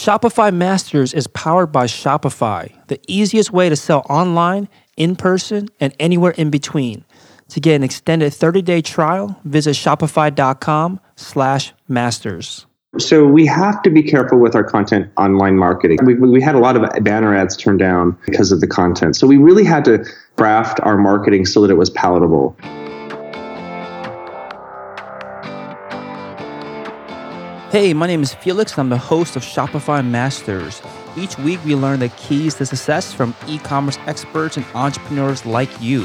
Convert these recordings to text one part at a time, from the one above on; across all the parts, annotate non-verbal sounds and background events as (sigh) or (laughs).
Shopify Masters is powered by Shopify, the easiest way to sell online, in person, and anywhere in between. To get an extended 30-day trial, visit shopify.com slash masters. So we have to be careful with our content online marketing. We, we had a lot of banner ads turned down because of the content. So we really had to craft our marketing so that it was palatable. Hey, my name is Felix. And I'm the host of Shopify Masters. Each week, we learn the keys to success from e commerce experts and entrepreneurs like you.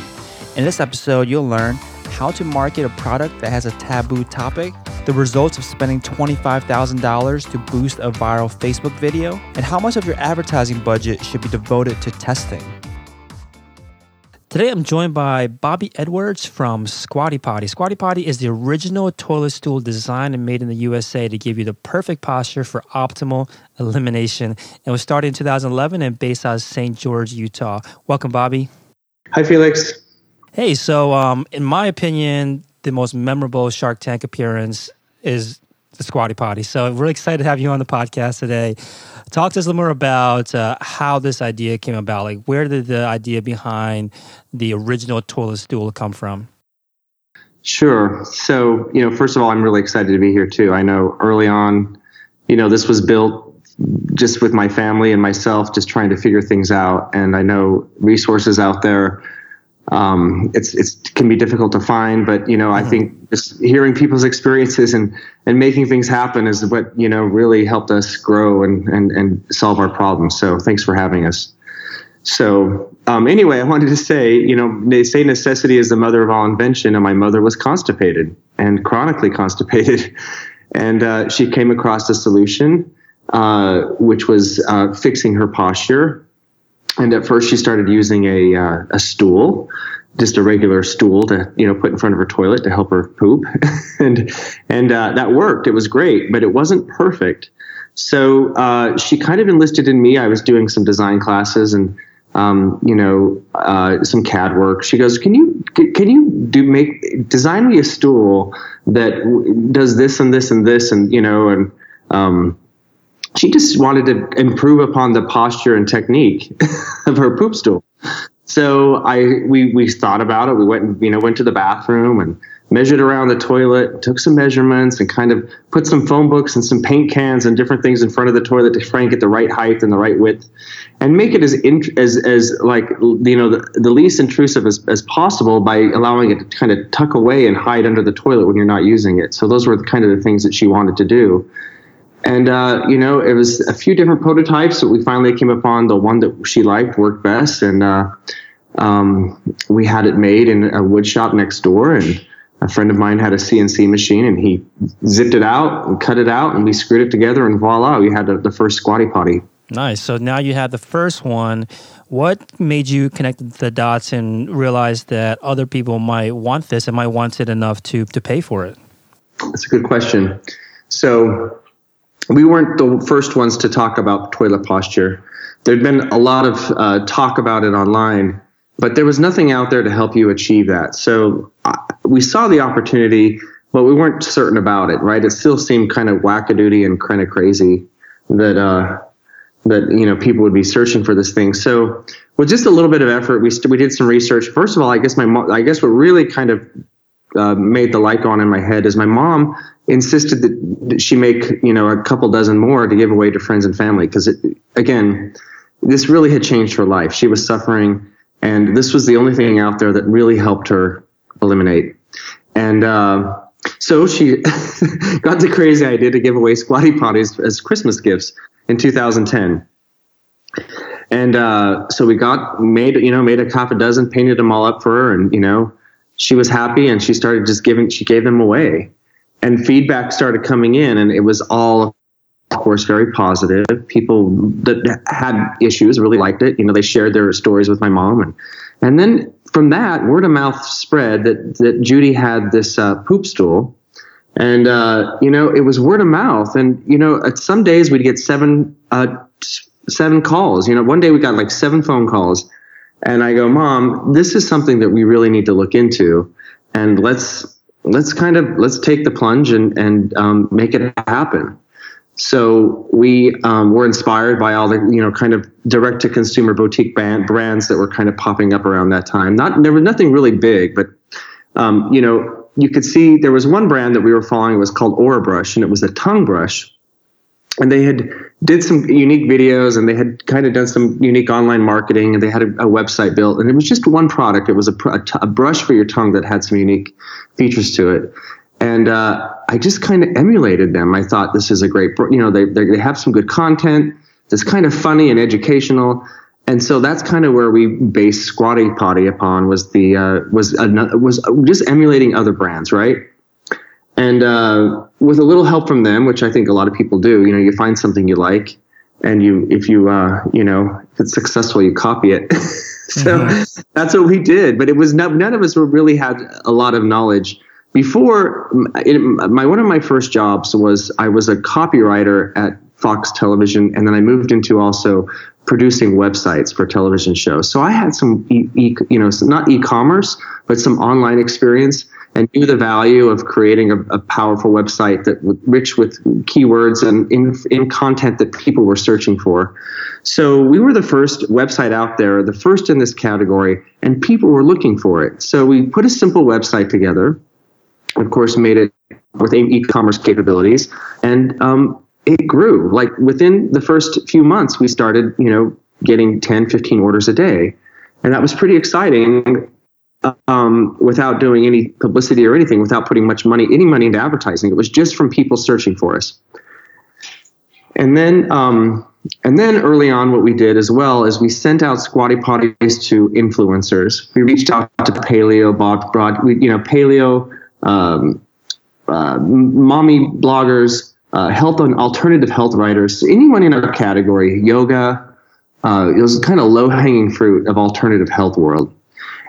In this episode, you'll learn how to market a product that has a taboo topic, the results of spending $25,000 to boost a viral Facebook video, and how much of your advertising budget should be devoted to testing. Today I'm joined by Bobby Edwards from Squatty Potty. Squatty Potty is the original toilet stool designed and made in the USA to give you the perfect posture for optimal elimination. It was started in 2011 and based out of St. George, Utah. Welcome, Bobby. Hi, Felix. Hey, so um, in my opinion, the most memorable Shark Tank appearance is the Squatty Potty. So we're really excited to have you on the podcast today. Talk to us a little more about uh, how this idea came about. Like, where did the idea behind the original toilet stool come from? Sure. So, you know, first of all, I'm really excited to be here too. I know early on, you know, this was built just with my family and myself, just trying to figure things out. And I know resources out there um, it's it's can be difficult to find, but you know, mm-hmm. I think just hearing people's experiences and and making things happen is what you know really helped us grow and and and solve our problems. So thanks for having us. So um, anyway, I wanted to say, you know, they say necessity is the mother of all invention, and my mother was constipated and chronically constipated, (laughs) and uh, she came across a solution, uh, which was uh, fixing her posture and at first, she started using a uh, a stool, just a regular stool to you know put in front of her toilet to help her poop, (laughs) and and uh, that worked. It was great, but it wasn't perfect. So uh, she kind of enlisted in me. I was doing some design classes and um, you know uh, some CAD work. She goes, "Can you can you do make design me a stool that does this and this and this and you know and um, she just wanted to improve upon the posture and technique (laughs) of her poop stool. So I we we thought about it. We went you know went to the bathroom and measured around the toilet, took some measurements, and kind of put some phone books and some paint cans and different things in front of the toilet to try and get the right height and the right width, and make it as as as like you know the, the least intrusive as, as possible by allowing it to kind of tuck away and hide under the toilet when you're not using it. So those were kind of the things that she wanted to do. And, uh, you know, it was a few different prototypes, but we finally came upon the one that she liked, worked best. And uh, um, we had it made in a wood shop next door. And a friend of mine had a CNC machine and he zipped it out and cut it out and we screwed it together and voila, we had the, the first squatty potty. Nice. So now you had the first one. What made you connect the dots and realize that other people might want this and might want it enough to, to pay for it? That's a good question. So we weren't the first ones to talk about toilet posture. There'd been a lot of uh, talk about it online, but there was nothing out there to help you achieve that. So uh, we saw the opportunity, but we weren't certain about it. Right? It still seemed kind of wackadoodie and kind of crazy that uh, that you know people would be searching for this thing. So with just a little bit of effort, we st- we did some research. First of all, I guess my mo- I guess what really kind of uh, made the light go on in my head is my mom insisted that she make you know a couple dozen more to give away to friends and family. Because again this really had changed her life. She was suffering and this was the only thing out there that really helped her eliminate. And uh, so she (laughs) got the crazy idea to give away squatty potties as christmas gifts in 2010 and uh, so we got made you know made a half a dozen painted them all up for her and you know she was happy and she started just giving she gave them away and feedback started coming in, and it was all, of course, very positive. People that had issues really liked it. You know, they shared their stories with my mom, and and then from that, word of mouth spread that that Judy had this uh, poop stool, and uh, you know, it was word of mouth. And you know, some days we'd get seven uh, seven calls. You know, one day we got like seven phone calls, and I go, Mom, this is something that we really need to look into, and let's let's kind of let's take the plunge and and um, make it happen. So we um, were inspired by all the you know kind of direct to consumer boutique brand, brands that were kind of popping up around that time. Not there was nothing really big, but um, you know you could see there was one brand that we were following. It was called Orabrush, and it was a tongue brush. And they had did some unique videos, and they had kind of done some unique online marketing, and they had a, a website built, and it was just one product. It was a, a, t- a brush for your tongue that had some unique features to it and uh, I just kind of emulated them. I thought this is a great, you know, they they have some good content that's kind of funny and educational, and so that's kind of where we based Squatty Potty upon was the uh, was another, was just emulating other brands, right? And uh, with a little help from them, which I think a lot of people do, you know, you find something you like, and you if you uh, you know if it's successful, you copy it. (laughs) so mm-hmm. that's what we did. But it was none of us were really had a lot of knowledge before it, my one of my first jobs was I was a copywriter at Fox Television, and then I moved into also producing websites for television shows. So I had some, e, e, you know, not e-commerce, but some online experience, and knew the value of creating a, a powerful website that was rich with keywords and in, in content that people were searching for. So we were the first website out there, the first in this category, and people were looking for it. So we put a simple website together of course, made it with e-commerce capabilities, and um, it grew. Like within the first few months, we started, you know, getting 10, 15 orders a day, and that was pretty exciting. Um, without doing any publicity or anything, without putting much money, any money into advertising, it was just from people searching for us. And then, um, and then early on, what we did as well is we sent out squatty potties to influencers. We reached out to paleo, broad, broad we, you know, paleo um, uh, mommy bloggers, uh, health and alternative health writers, anyone in our category, yoga. Uh, it was kind of low hanging fruit of alternative health world.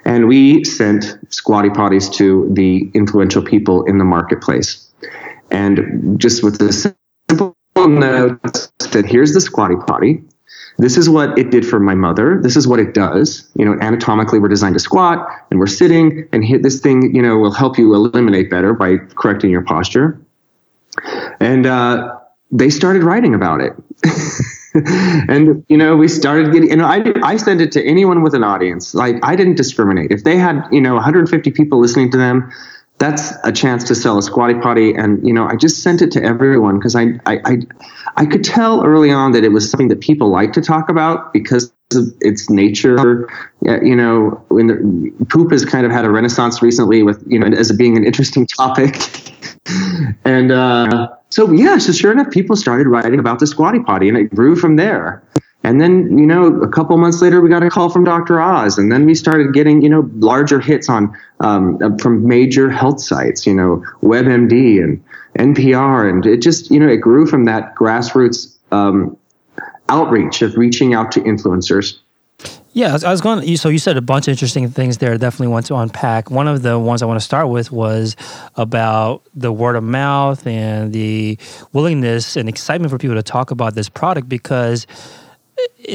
And we sent squatty potties to the influential people in the marketplace. And just with the simple note that here's the squatty potty this is what it did for my mother. This is what it does. You know, anatomically, we're designed to squat and we're sitting, and this thing, you know, will help you eliminate better by correcting your posture. And uh, they started writing about it. (laughs) (laughs) and you know we started getting and I, I sent it to anyone with an audience. Like i didn't discriminate. If they had you know 150 people listening to them that's a chance to sell a squatty potty. And you know i just sent it to everyone because I, I, I i could tell early on that it was something that people like to talk about because of its nature. You know when the, poop has kind of had a renaissance recently with you know as being an interesting topic. (laughs) And uh, so yeah so sure enough people started writing about the squatty potty and it grew from there and then, you know, a couple months later, we got a call from Dr. Oz, and then we started getting, you know, larger hits on um, uh, from major health sites, you know, WebMD and NPR, and it just, you know, it grew from that grassroots um, outreach of reaching out to influencers. Yeah, I was going. So you said a bunch of interesting things there. I Definitely want to unpack. One of the ones I want to start with was about the word of mouth and the willingness and excitement for people to talk about this product because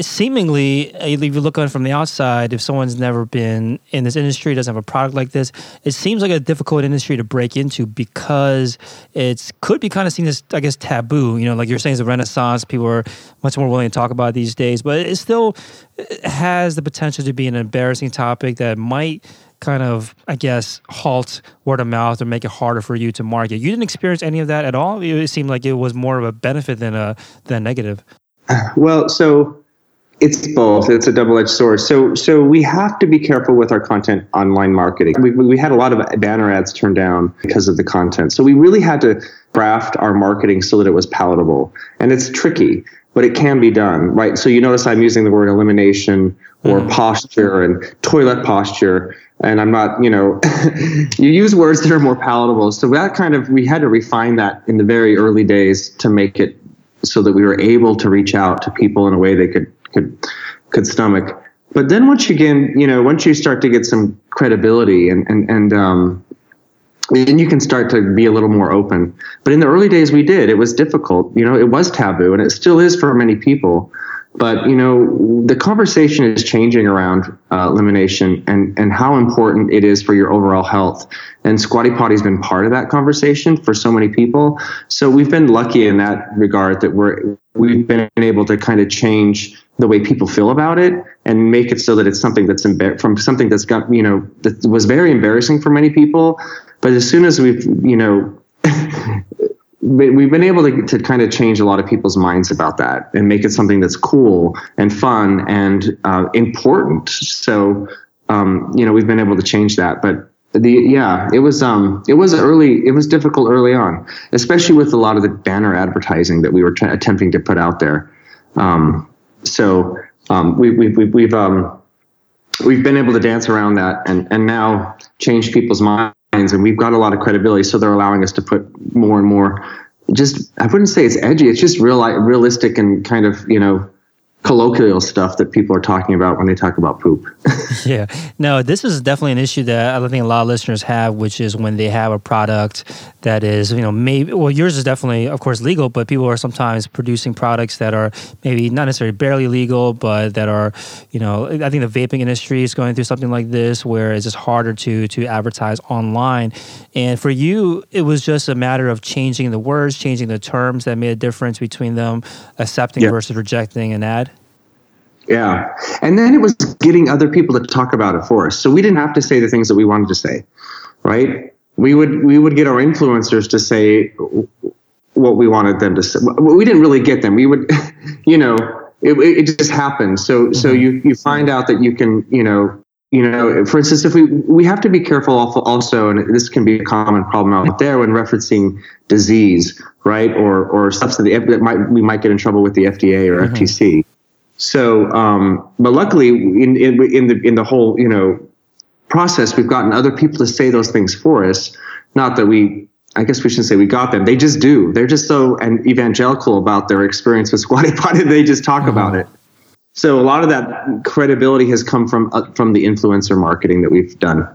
seemingly, uh, if you look on from the outside, if someone's never been in this industry, doesn't have a product like this, it seems like a difficult industry to break into because it could be kind of seen as, I guess, taboo. You know, like you're saying, it's a renaissance. People are much more willing to talk about these days, but it still uh, has the potential to be an embarrassing topic that might kind of, I guess, halt word of mouth or make it harder for you to market. You didn't experience any of that at all. It seemed like it was more of a benefit than a than negative. Well, so it's both. It's a double-edged sword. So, so we have to be careful with our content online marketing. We, we had a lot of banner ads turned down because of the content. So we really had to craft our marketing so that it was palatable. And it's tricky, but it can be done, right? So you notice I'm using the word elimination or mm. posture and toilet posture. And I'm not, you know, (laughs) you use words that are more palatable. So that kind of, we had to refine that in the very early days to make it so that we were able to reach out to people in a way they could could could stomach. But then once you get, you know, once you start to get some credibility and and and um, then you can start to be a little more open. But in the early days, we did. It was difficult. You know, it was taboo, and it still is for many people. But you know, the conversation is changing around uh, elimination and and how important it is for your overall health. And Squatty Potty's been part of that conversation for so many people. So we've been lucky in that regard that we're we've been able to kind of change the way people feel about it and make it so that it's something that's embar- from something that's got you know that was very embarrassing for many people. But as soon as we've you know (laughs) we've been able to, to kind of change a lot of people's minds about that and make it something that's cool and fun and uh, important. So, um, you know, we've been able to change that. But the yeah, it was um, it was early. It was difficult early on, especially with a lot of the banner advertising that we were t- attempting to put out there. Um, so um, we, we, we, we've um, we've been able to dance around that and and now change people's minds and we've got a lot of credibility so they're allowing us to put more and more. Just i wouldn't say it's edgy it's just real realistic and kind of you know colloquial stuff that people are talking about when they talk about poop. (laughs) yeah. No, this is definitely an issue that I think a lot of listeners have, which is when they have a product that is, you know, maybe, well, yours is definitely, of course, legal, but people are sometimes producing products that are maybe not necessarily barely legal, but that are, you know, I think the vaping industry is going through something like this where it's just harder to, to advertise online. And for you, it was just a matter of changing the words, changing the terms that made a difference between them accepting yeah. versus rejecting an ad. Yeah. And then it was getting other people to talk about it for us. So we didn't have to say the things that we wanted to say, right? We would we would get our influencers to say what we wanted them to say. We didn't really get them. We would, (laughs) you know, it, it just happened. So mm-hmm. so you you find out that you can, you know, you know, for instance, if we we have to be careful also, and this can be a common problem out there when referencing disease, right, or or substance that might we might get in trouble with the FDA or mm-hmm. FTC. So, um, but luckily, in, in, in the in the whole you know process, we've gotten other people to say those things for us. Not that we, I guess we shouldn't say we got them. They just do. They're just so and evangelical about their experience with Squatty Potty. (laughs) They just talk mm-hmm. about it. So a lot of that credibility has come from uh, from the influencer marketing that we've done.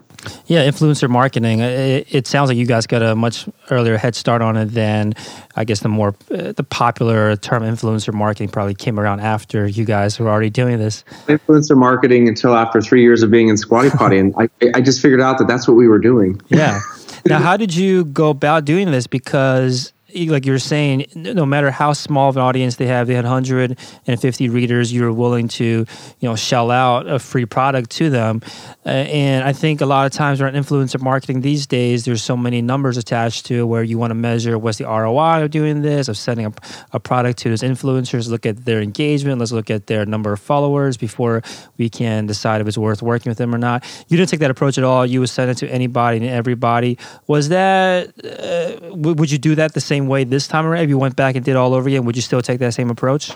Yeah, influencer marketing. It, it, sounds like you guys got a much earlier head start on it than I guess the more uh, the popular term influencer marketing probably came around after you guys were already doing this. Influencer marketing until after three years of being in Squatty Potty, and I, I just figured out that that's what we were doing. Yeah. Now, how did you go about doing this? Because like you were saying, no matter how small of an audience they have, they had 150 readers, you were willing to, you know, shell out a free product to them. Uh, and I think a lot of times around influencer marketing these days, there's so many numbers attached to where you want to measure what's the ROI of doing this, of sending a, a product to those influencers, look at their engagement, let's look at their number of followers before we can decide if it's worth working with them or not. You didn't take that approach at all. You would send it to anybody and everybody. Was that, uh, would you do that the same way this time around? If you went back and did all over again, would you still take that same approach?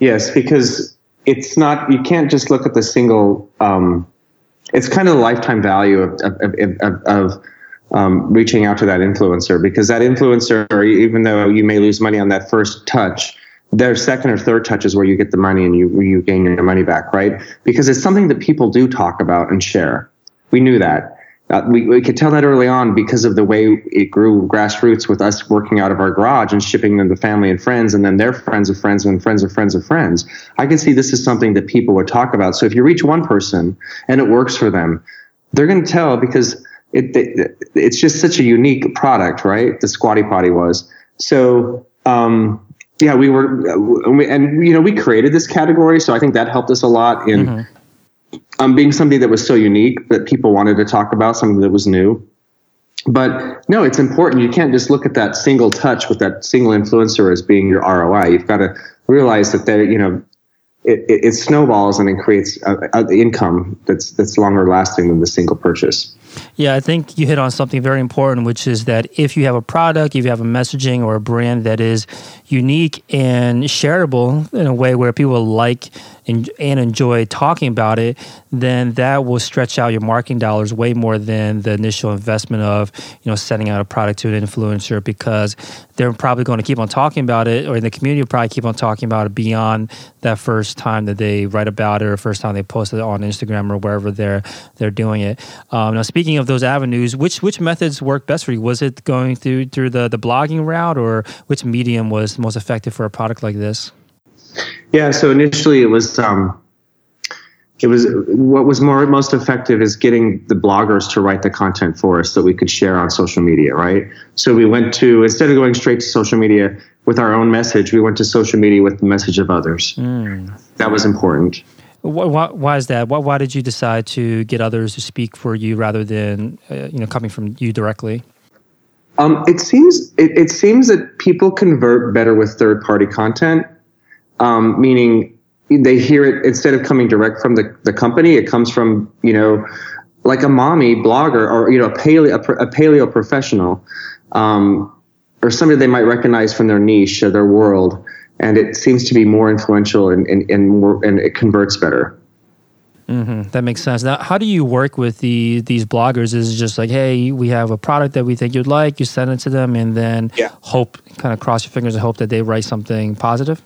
Yes, because it's not. You can't just look at the single. Um, it's kind of the lifetime value of of, of, of um, reaching out to that influencer because that influencer, even though you may lose money on that first touch, their second or third touch is where you get the money and you you gain your money back, right? Because it's something that people do talk about and share. We knew that. Uh, we, we could tell that early on because of the way it grew grassroots with us working out of our garage and shipping them to family and friends and then their friends of friends and friends of friends of friends. I can see this is something that people would talk about. So if you reach one person and it works for them, they're going to tell because it, it, it's just such a unique product, right? The Squatty Potty was. So, um, yeah, we were, and you know, we created this category, so I think that helped us a lot in mm-hmm um, being something that was so unique that people wanted to talk about, something that was new. But no, it's important. You can't just look at that single touch with that single influencer as being your ROI. You've got to realize that they, you know, it, it, it snowballs and it creates a, a income that's that's longer lasting than the single purchase. Yeah, I think you hit on something very important, which is that if you have a product, if you have a messaging or a brand that is unique and shareable in a way where people like and, and enjoy talking about it, then that will stretch out your marketing dollars way more than the initial investment of you know sending out a product to an influencer because they're probably going to keep on talking about it, or in the community will probably keep on talking about it beyond that first time that they write about it or first time they post it on Instagram or wherever they're they're doing it. Um, now, speaking of those avenues, which which methods work best for you? Was it going through through the the blogging route, or which medium was most effective for a product like this? Yeah. So initially, it was um, it was what was more most effective is getting the bloggers to write the content for us that we could share on social media, right? So we went to instead of going straight to social media with our own message, we went to social media with the message of others. Mm. That was important. Why, why, is that? Why, why, did you decide to get others to speak for you rather than uh, you know coming from you directly? Um, it seems it, it, seems that people convert better with third party content, um, meaning they hear it instead of coming direct from the, the company, it comes from, you know, like a mommy blogger or, you know, a paleo, a, paleo professional, um, or somebody they might recognize from their niche or their world. And it seems to be more influential and, and, and more, and it converts better. Mm-hmm. That makes sense. Now, how do you work with the these bloggers? Is it just like, hey, we have a product that we think you'd like, you send it to them, and then yeah. hope, kind of cross your fingers and hope that they write something positive?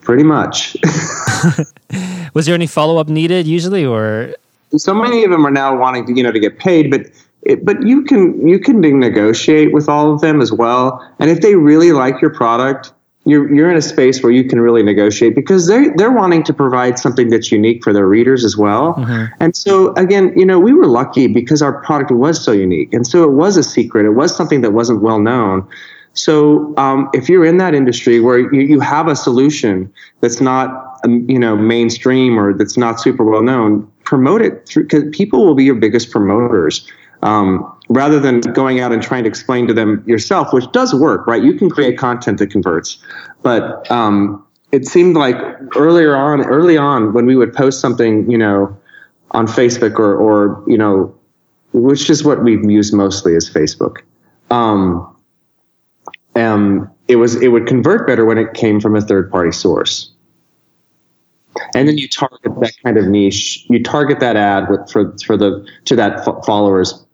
Pretty much. (laughs) (laughs) Was there any follow up needed usually, or? So many of them are now wanting to, you know, to get paid, but it, but you can you can negotiate with all of them as well. And if they really like your product, you're you're in a space where you can really negotiate because they they're wanting to provide something that's unique for their readers as well. Mm-hmm. And so again, you know, we were lucky because our product was so unique, and so it was a secret. It was something that wasn't well known. So um, if you're in that industry where you, you have a solution that's not um, you know mainstream or that's not super well known, promote it because people will be your biggest promoters. Um, rather than going out and trying to explain to them yourself, which does work, right? You can create content that converts, but um, it seemed like earlier on, early on, when we would post something, you know, on Facebook or, or you know, which is what we've used mostly is Facebook. Um, um, it was it would convert better when it came from a third party source. And then you target that kind of niche. You target that ad with, for for the to that f- followers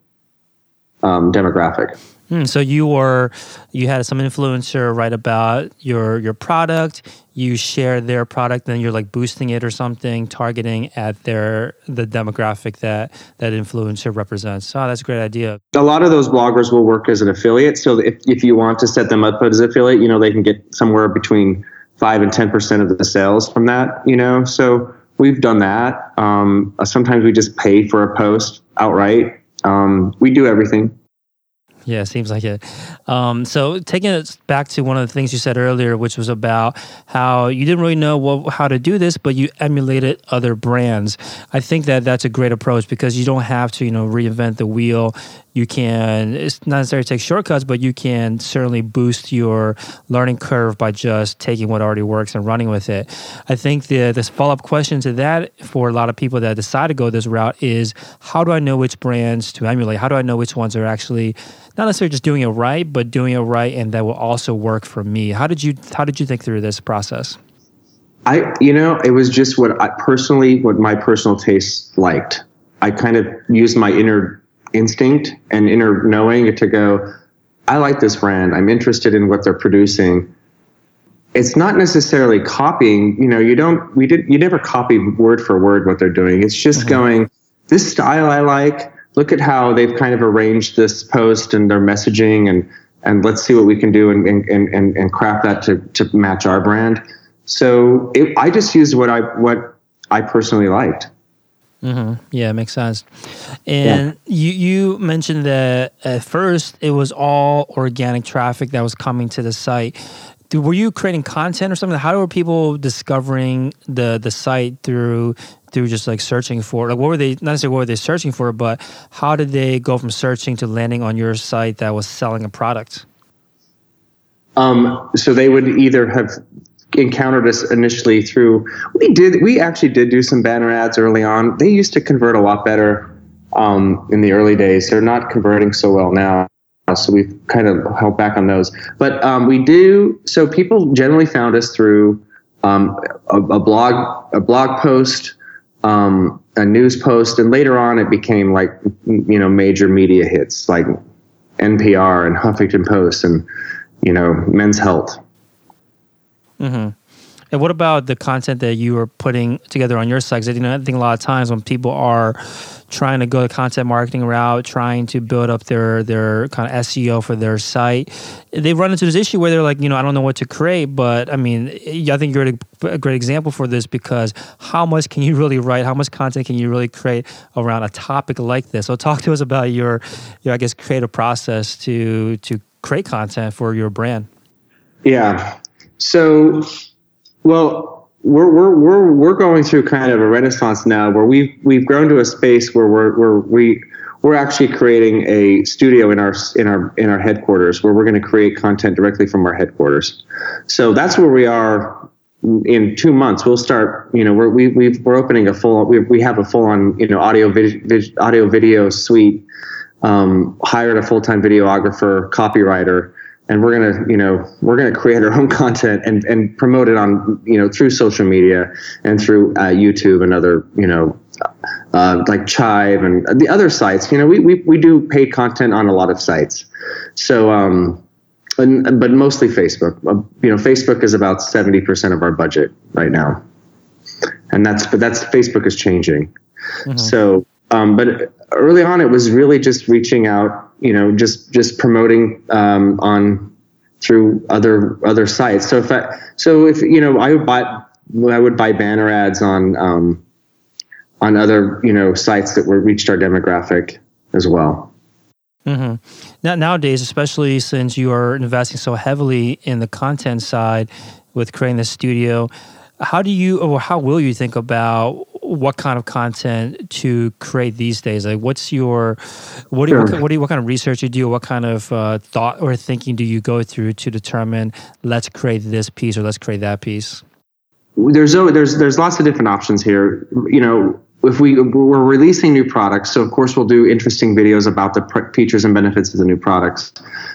um, demographic. Hmm, so you were you had some influencer write about your your product. You share their product, then you're like boosting it or something, targeting at their the demographic that that influencer represents. Oh, that's a great idea. A lot of those bloggers will work as an affiliate. So if if you want to set them up as an affiliate, you know they can get somewhere between five and ten percent of the sales from that. You know, so we've done that. Um, sometimes we just pay for a post outright. Um, we do everything. Yeah, seems like it. Um, so taking it back to one of the things you said earlier, which was about how you didn't really know what, how to do this, but you emulated other brands. I think that that's a great approach because you don't have to, you know, reinvent the wheel you can it's not necessarily take shortcuts but you can certainly boost your learning curve by just taking what already works and running with it i think the this follow-up question to that for a lot of people that decide to go this route is how do i know which brands to emulate how do i know which ones are actually not necessarily just doing it right but doing it right and that will also work for me how did you how did you think through this process I, you know, it was just what I personally, what my personal taste liked. I kind of used my inner instinct and inner knowing to go, I like this brand. I'm interested in what they're producing. It's not necessarily copying, you know, you don't, we did, you never copy word for word what they're doing. It's just mm-hmm. going, this style I like. Look at how they've kind of arranged this post and their messaging and, and let's see what we can do and, and, and, and craft that to, to match our brand. So it, I just used what I, what I personally liked. Mm-hmm. Yeah, makes sense. And yeah. you you mentioned that at first it was all organic traffic that was coming to the site. Were you creating content or something? How were people discovering the the site through through just like searching for like what were they not necessarily what were they searching for, but how did they go from searching to landing on your site that was selling a product? Um, so they would either have encountered us initially through we did we actually did do some banner ads early on they used to convert a lot better um, in the early days they're not converting so well now so we've kind of held back on those but um, we do so people generally found us through um, a, a, blog a blog post um, a news post and later on it became like you know major media hits like npr and huffington post and you know men's health Mm-hmm. And what about the content that you are putting together on your site? You know, I think a lot of times when people are trying to go the content marketing route, trying to build up their their kind of SEO for their site, they run into this issue where they're like, you know, I don't know what to create. But I mean, I think you're a great example for this because how much can you really write? How much content can you really create around a topic like this? So talk to us about your, your I guess, creative process to to create content for your brand. Yeah. So, well, we're we're we're we're going through kind of a renaissance now where we've we've grown to a space where we're we're we we're actually creating a studio in our in our in our headquarters where we're going to create content directly from our headquarters. So that's where we are in two months. We'll start. You know, we're we we we're opening a full. We we have a full on you know audio vid, audio video suite. Um, hired a full time videographer, copywriter and we're gonna you know we're gonna create our own (laughs) content and and promote it on you know through social media and through uh, YouTube and other you know uh, like Chive and the other sites. You know we, we we do paid content on a lot of sites, so um, and, but mostly Facebook. Uh, you know Facebook is about seventy percent of our budget right now, and that's but that's Facebook is changing. Mm-hmm. So um, but early on, it was really just reaching out, you know, just just promoting um, on through other other sites. So if I, so if you know, I would buy I would buy banner ads on um, on other you know sites that were reached our demographic as well. Mm-hmm. Now nowadays, especially since you are investing so heavily in the content side with creating the studio, how do you or how will you think about what kind of content to create these days? Like, what's your what do you, what, what, do you, what kind of research you do? What kind of uh, thought or thinking do you go through to determine let's create this piece or let's create that piece? There's there's there's lots of different options here. You know, if we we're releasing new products, so of course we'll do interesting videos about the features and benefits of the new products.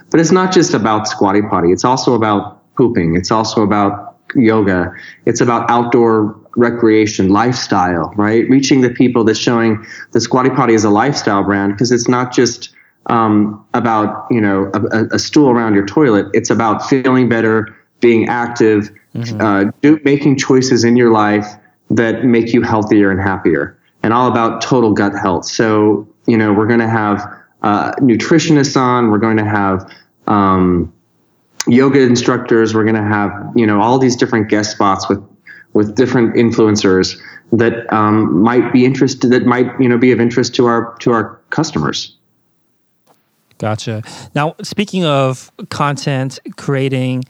But it's not just about Squatty Potty. It's also about pooping. It's also about yoga. It's about outdoor recreation, lifestyle, right? Reaching the people that's showing the Squatty Potty is a lifestyle brand because it's not just um, about you know a, a, stool around your toilet. It's about feeling better, being active, mm-hmm. uh, do, making choices in your life that make you healthier and happier, and all about total gut health. So you know we're going to have uh, nutritionists on. We're going to have um, yoga instructors. We're going to have you know all these different guest spots with with different influencers that um, might be interested that might you know be of interest to our to our customers. Gotcha. Now, speaking of content creating,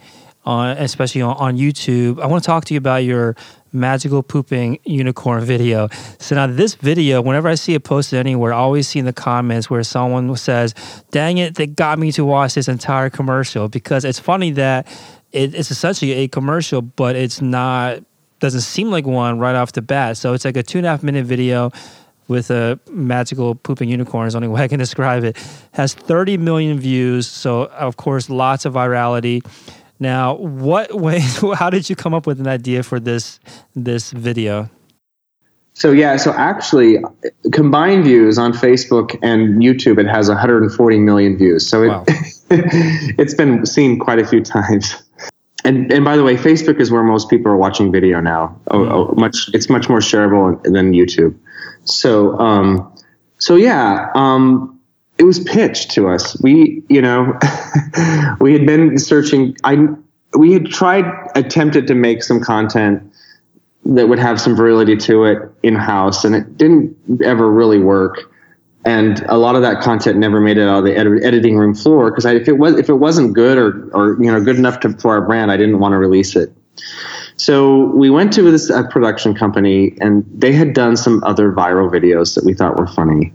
on especially on, on YouTube, I want to talk to you about your magical pooping unicorn video. So now this video, whenever I see it posted anywhere, I always see in the comments where someone says, "Dang it, they got me to watch this entire commercial." Because it's funny that it, it's essentially a commercial, but it's not doesn't seem like one right off the bat. So it's like a two and a half minute video with a magical pooping unicorn is the only (laughs) way I can describe it. Has 30 million views, so of course lots of virality. Now, what (laughs) way? How did you come up with an idea for this this video? So yeah, so actually, combined views on Facebook and YouTube, it has 140 million views. So it, wow. (laughs) it's been seen quite a few times. And and by the way, Facebook is where most people are watching video now. Oh, oh, much it's much more shareable than YouTube. So um, so yeah, um, it was pitched to us. We you know (laughs) we had been searching. I we had tried attempted to make some content that would have some virility to it in house, and it didn't ever really work and a lot of that content never made it out of the ed- editing room floor because if it was if it wasn't good or or you know good enough to, for our brand, I didn't want to release it. So we went to this uh, production company, and they had done some other viral videos that we thought were funny.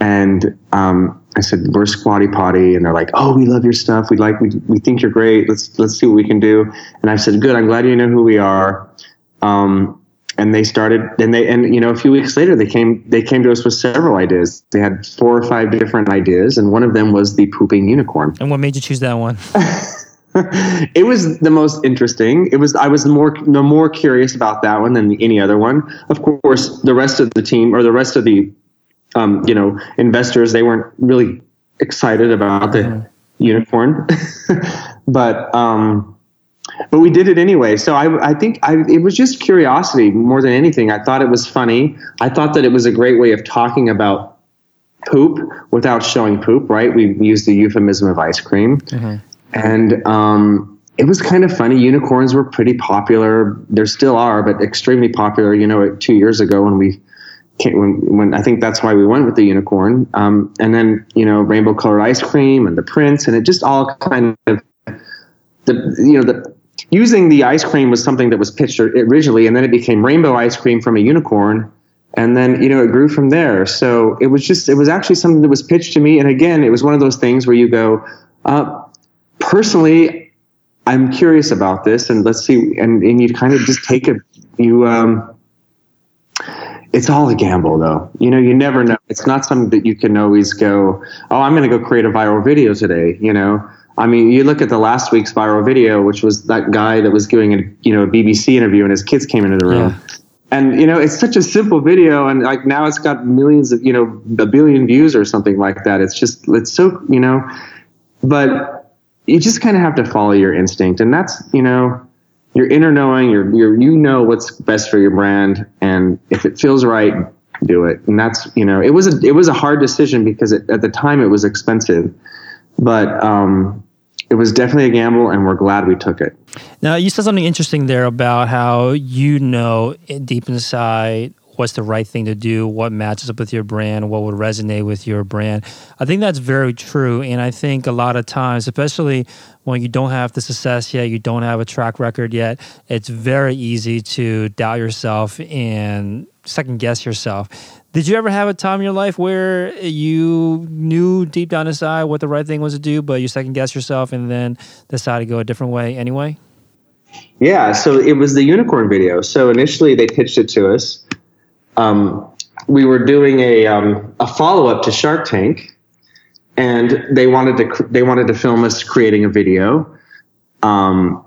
And um, I said, "We're Squatty Potty," and they're like, "Oh, we love your stuff. We like we we think you're great. Let's let's see what we can do." And I said, "Good. I'm glad you know who we are." Um, and they started and they and you know a few weeks later they came they came to us with several ideas they had four or five different ideas and one of them was the pooping unicorn and what made you choose that one (laughs) it was the most interesting it was i was more no more curious about that one than any other one of course the rest of the team or the rest of the um, you know investors they weren't really excited about the mm-hmm. unicorn (laughs) but um but we did it anyway. So I, I think I, it was just curiosity more than anything. I thought it was funny. I thought that it was a great way of talking about poop without showing poop. Right? We used the euphemism of ice cream, mm-hmm. and um, it was kind of funny. Unicorns were pretty popular. There still are, but extremely popular. You know, two years ago when we when when I think that's why we went with the unicorn. Um, and then you know, rainbow colored ice cream and the prince, and it just all kind of the you know the using the ice cream was something that was pitched originally, and then it became rainbow ice cream from a unicorn, and then you know it grew from there. So it was just it was actually something that was pitched to me, and again, it was one of those things where you go, uh, personally, I'm curious about this, and let's see, and and you kind of just take it, you. Um, it's all a gamble though. You know, you never know. It's not something that you can always go, oh, I'm going to go create a viral video today, you know. I mean, you look at the last week's viral video, which was that guy that was doing a you know a BBC interview, and his kids came into the room. Yeah. And you know, it's such a simple video, and like now it's got millions of you know a billion views or something like that. It's just it's so you know, but you just kind of have to follow your instinct, and that's you know your inner knowing. Your your you know what's best for your brand, and if it feels right, do it. And that's you know it was a it was a hard decision because it, at the time it was expensive, but um, it was definitely a gamble and we're glad we took it. Now, you said something interesting there about how you know deep inside what's the right thing to do, what matches up with your brand, what would resonate with your brand. I think that's very true. And I think a lot of times, especially when you don't have the success yet, you don't have a track record yet, it's very easy to doubt yourself and second guess yourself. Did you ever have a time in your life where you knew deep down inside what the right thing was to do, but you second guess yourself and then decided to go a different way anyway? Yeah, so it was the unicorn video. So initially they pitched it to us. Um, we were doing a um, a follow up to Shark Tank, and they wanted to they wanted to film us creating a video. Um,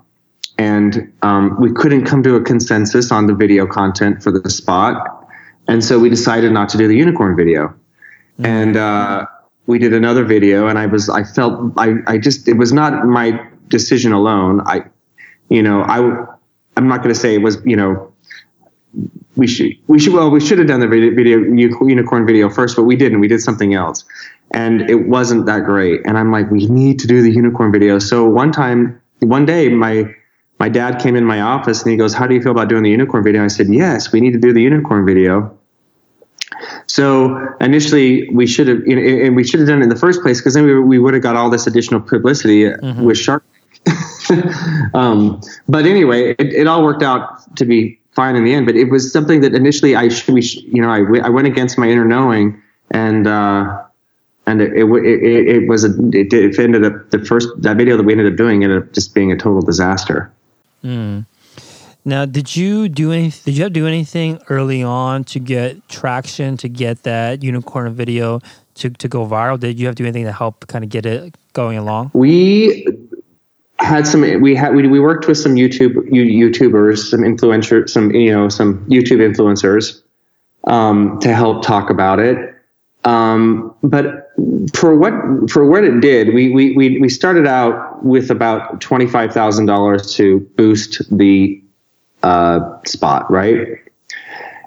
and um, we couldn't come to a consensus on the video content for the spot and so we decided not to do the unicorn video. Mm-hmm. And uh, we did another video, and I was, I felt, I, I just, it was not my decision alone. I, you know, I, I'm not going to say it was, you know, we should, we should, well, we should have done the video, video, unicorn video first, but we didn't. We did something else, and it wasn't that great. And I'm like, we need to do the unicorn video. So one time, one day, my my dad came in my office and he goes, How do you feel about doing the unicorn video? I said, Yes, we need to do the unicorn video. So initially, we should have, you know, and we should have done it in the first place because then we, we would have got all this additional publicity mm-hmm. with Shark. (laughs) um, but anyway, it, it all worked out to be fine in the end. But it was something that initially I should, we, you know, I, I went against my inner knowing, and uh, and it, it, it, it was a, it, it ended up the first that video that we ended up doing ended up just being a total disaster. Mm. Now, did you do any? Did you have to do anything early on to get traction to get that unicorn video to, to go viral? Did you have to do anything to help kind of get it going along? We had some. We had we, we worked with some YouTube YouTubers, some influencers, some you know some YouTube influencers um, to help talk about it. Um, but for what for what it did, we we we, we started out with about twenty five thousand dollars to boost the uh, spot, right?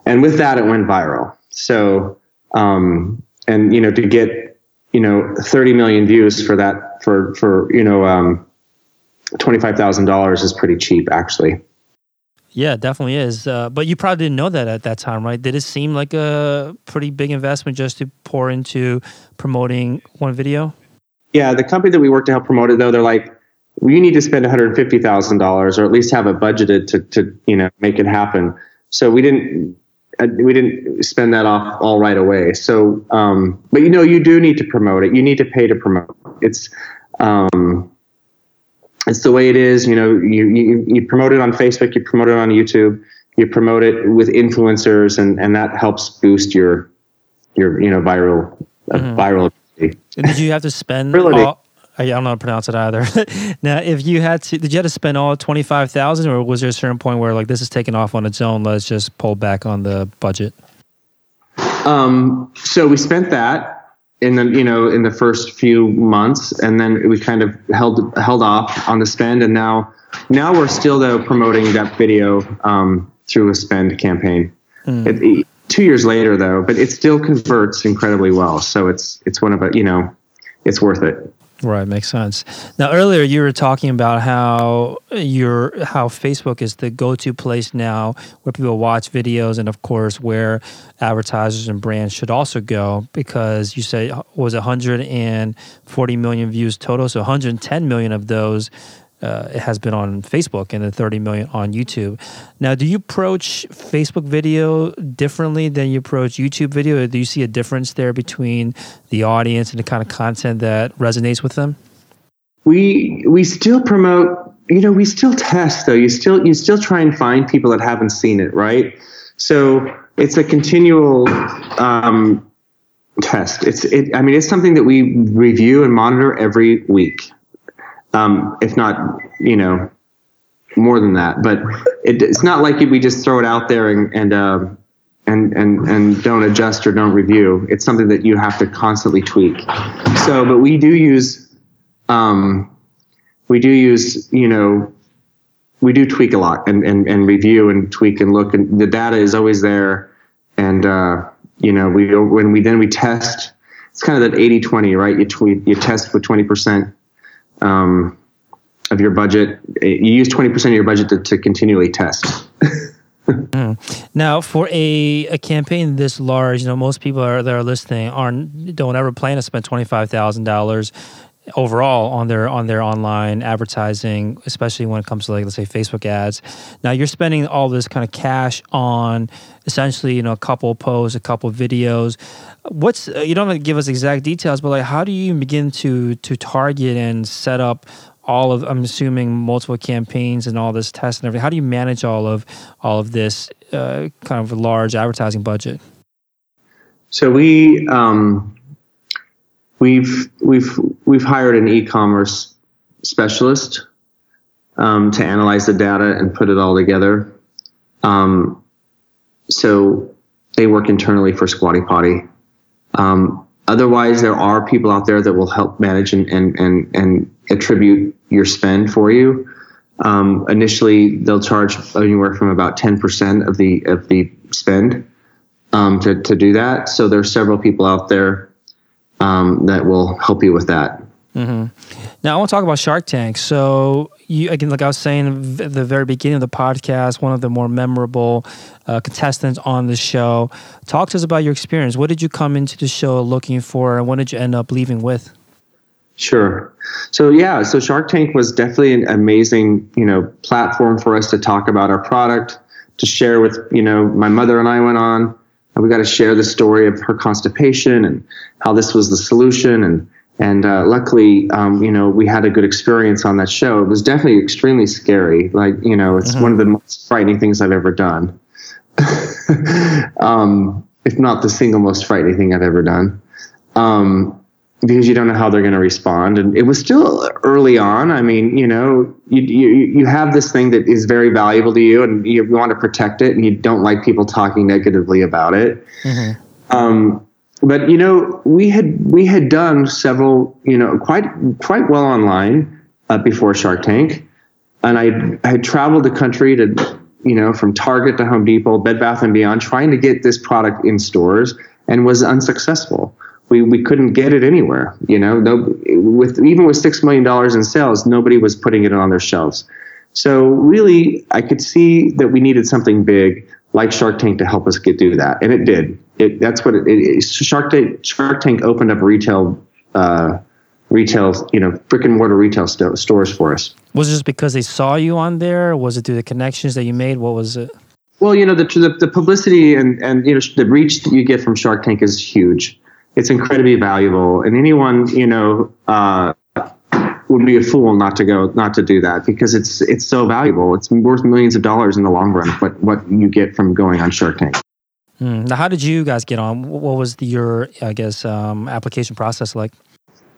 And with that, it went viral. So, um, and you know, to get you know thirty million views for that for for you know um, twenty five thousand dollars is pretty cheap, actually. Yeah, definitely is. Uh, but you probably didn't know that at that time, right? Did it seem like a pretty big investment just to pour into promoting one video? Yeah, the company that we work to help promote it, though, they're like, we need to spend one hundred fifty thousand dollars, or at least have it budgeted to, to you know make it happen. So we didn't uh, we didn't spend that off all right away. So, um, but you know, you do need to promote it. You need to pay to promote. It's um, it's the way it is. You know, you, you, you promote it on Facebook, you promote it on YouTube, you promote it with influencers, and, and that helps boost your your you know viral uh, mm-hmm. viral. Did you have to spend? all, I don't know how to pronounce it either. (laughs) now, if you had to, did you have to spend all twenty five thousand, or was there a certain point where like this is taking off on its own? Let's just pull back on the budget. Um. So we spent that in the you know in the first few months, and then we kind of held held off on the spend, and now now we're still though promoting that video um, through a spend campaign. Mm. It, two years later though, but it still converts incredibly well. So it's it's one of a you know it's worth it. Right, makes sense. Now, earlier you were talking about how your how Facebook is the go-to place now where people watch videos, and of course where advertisers and brands should also go because you say was 140 million views total, so 110 million of those uh, it has been on Facebook and then 30 million on YouTube. Now, do you approach Facebook video differently than you approach YouTube video? Do you see a difference there between the audience and the kind of content that resonates with them? We we still promote. You know, we still test though. You still you still try and find people that haven't seen it, right? So it's a continual um, test. It's it. I mean, it's something that we review and monitor every week um, if not, you know, more than that. But it, it's not like we just throw it out there and and, uh, and and and don't adjust or don't review. It's something that you have to constantly tweak. So, but we do use, um, we do use, you know, we do tweak a lot and and and review and tweak and look, and the data is always there. And uh, you know, we when we then we test. It's kind of that 80-20, right? You tweet, you test with 20% um, of your budget. You use 20% of your budget to, to continually test. (laughs) mm. Now, for a, a campaign this large, you know, most people are, that are listening aren't don't ever plan to spend twenty five thousand dollars overall on their on their online advertising, especially when it comes to like let's say Facebook ads. Now you're spending all this kind of cash on essentially you know a couple posts, a couple videos. What's uh, you don't have to give us exact details, but like how do you begin to to target and set up all of I'm assuming multiple campaigns and all this tests and everything. How do you manage all of all of this uh, kind of large advertising budget? So we um, we've we've we've hired an e-commerce specialist um, to analyze the data and put it all together. Um, so they work internally for Squatty Potty. Um, otherwise, there are people out there that will help manage and and and, and attribute your spend for you. Um, initially, they'll charge anywhere from about ten percent of the of the spend um, to to do that. So there are several people out there um, that will help you with that. Mm-hmm. Now I want to talk about Shark Tank. So you again, like I was saying at the very beginning of the podcast, one of the more memorable uh, contestants on the show. Talk to us about your experience. What did you come into the show looking for, and what did you end up leaving with? Sure. So yeah, so Shark Tank was definitely an amazing, you know, platform for us to talk about our product, to share with, you know, my mother and I went on and we got to share the story of her constipation and how this was the solution. And and uh, luckily, um, you know, we had a good experience on that show. It was definitely extremely scary. Like you know, it's mm-hmm. one of the most frightening things I've ever done. (laughs) um, if not the single most frightening thing I've ever done. Um, because you don't know how they're going to respond. And it was still early on. I mean, you know, you, you, you have this thing that is very valuable to you and you want to protect it and you don't like people talking negatively about it. Mm-hmm. Um, but you know, we had, we had done several, you know, quite, quite well online uh, before Shark Tank. And I, I had traveled the country to, you know, from Target to Home Depot, Bed Bath and Beyond, trying to get this product in stores and was unsuccessful we, we couldn't get it anywhere. You know, no, with even with six million dollars in sales, nobody was putting it on their shelves. So really, I could see that we needed something big like Shark Tank to help us get do that, and it did. It that's what it, it Shark Tank Shark Tank opened up retail. Uh, retail, you know, brick and mortar retail st- stores for us. Was it just because they saw you on there? Was it through the connections that you made? What was it? Well, you know, the, the, the publicity and, and, you know, the reach that you get from Shark Tank is huge it's incredibly valuable. And anyone, you know, uh, would be a fool not to go, not to do that because it's it's so valuable. It's worth millions of dollars in the long run. What what you get from going on Shark Tank. Hmm. Now, how did you guys get on? What was the, your, I guess, um, application process like?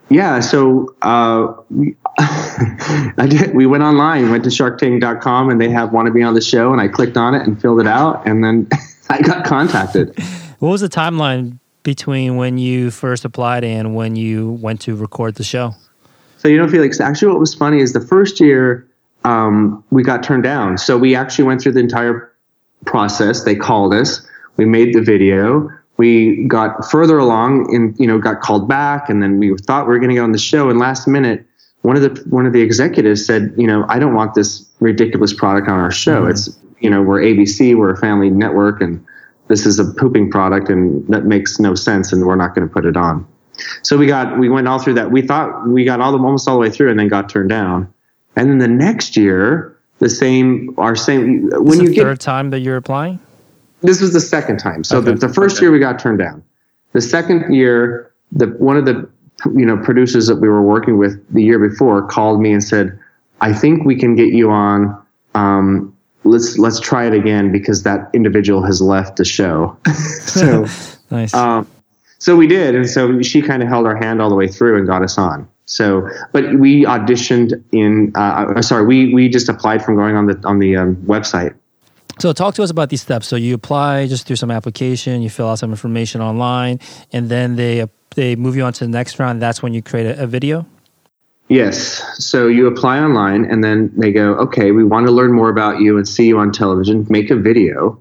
Yeah, so uh, we, (laughs) I did. We went online, went to SharkTank.com, and they have want to be on the show, and I clicked on it and filled it out, and then (laughs) I got contacted. What was the timeline between when you first applied and when you went to record the show? So you know, Felix. Actually, what was funny is the first year um, we got turned down. So we actually went through the entire process. They called us. We made the video. We got further along and you know got called back, and then we thought we were going to go on the show. And last minute, one of the one of the executives said, you know, I don't want this ridiculous product on our show. Mm-hmm. It's you know we're ABC, we're a family network, and this is a pooping product, and that makes no sense, and we're not going to put it on. So we got we went all through that. We thought we got all the almost all the way through, and then got turned down. And then the next year, the same our same when this you get third time that you're applying. This was the second time. So okay. the, the first okay. year we got turned down. The second year, the one of the you know producers that we were working with the year before called me and said, "I think we can get you on. Um, let's let's try it again because that individual has left the show." (laughs) so (laughs) nice. Um, so we did, and so she kind of held our hand all the way through and got us on. So, but we auditioned in. Uh, uh, sorry, we we just applied from going on the on the um, website. So, talk to us about these steps. So, you apply just through some application, you fill out some information online, and then they they move you on to the next round. That's when you create a, a video. Yes. So you apply online, and then they go, "Okay, we want to learn more about you and see you on television. Make a video."